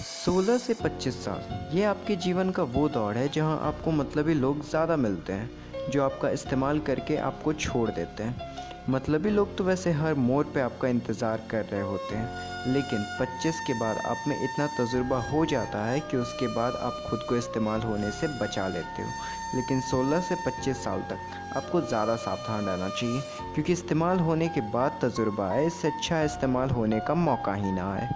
16 से 25 साल, ये आपके जीवन का वो दौर है जहाँ आपको मतलबी लोग ज़्यादा मिलते हैं, जो आपका इस्तेमाल करके आपको छोड़ देते हैं। मतलबी लोग तो वैसे हर मोड़ पे आपका इंतज़ार कर रहे होते हैं, लेकिन 25 के बाद आप में इतना तजुर्बा हो जाता है कि उसके बाद आप खुद को इस्तेमाल होने से बचा लेते हो। लेकिन 16 से 25 साल तक आपको ज़्यादा सावधान रहना चाहिए, क्योंकि इस्तेमाल होने के बाद तजुर्बा है, इससे अच्छा इस्तेमाल होने का मौका ही ना आए।